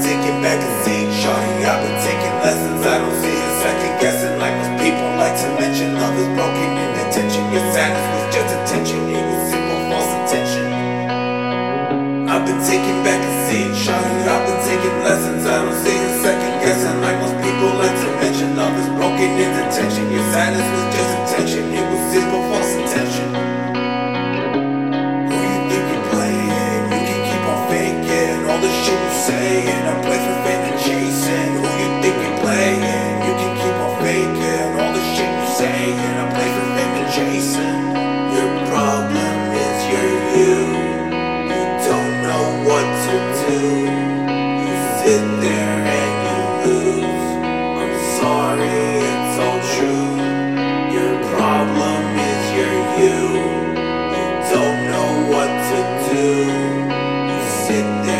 taking back a seat, shawty. I've been taking lessons. I don't see a second guessing. Like most people like to mention, love is broken in attention. Your sadness was just attention. It was simple false attention. I've been taking back a seat, shawty. I've been taking lessons. I don't see a second guessing. Like most people like to mention, love is broken in attention. Your sadness was just attention. It was simple false attention. playing. a place for fame and chasing. Who you think you're playing? You can keep on faking all the shit you saying. I place for fame and chasing. Your problem is you're you. You don't know what to do. You sit there and you lose. I'm sorry, it's all true. Your problem is you're you. You don't know what to do. You sit there.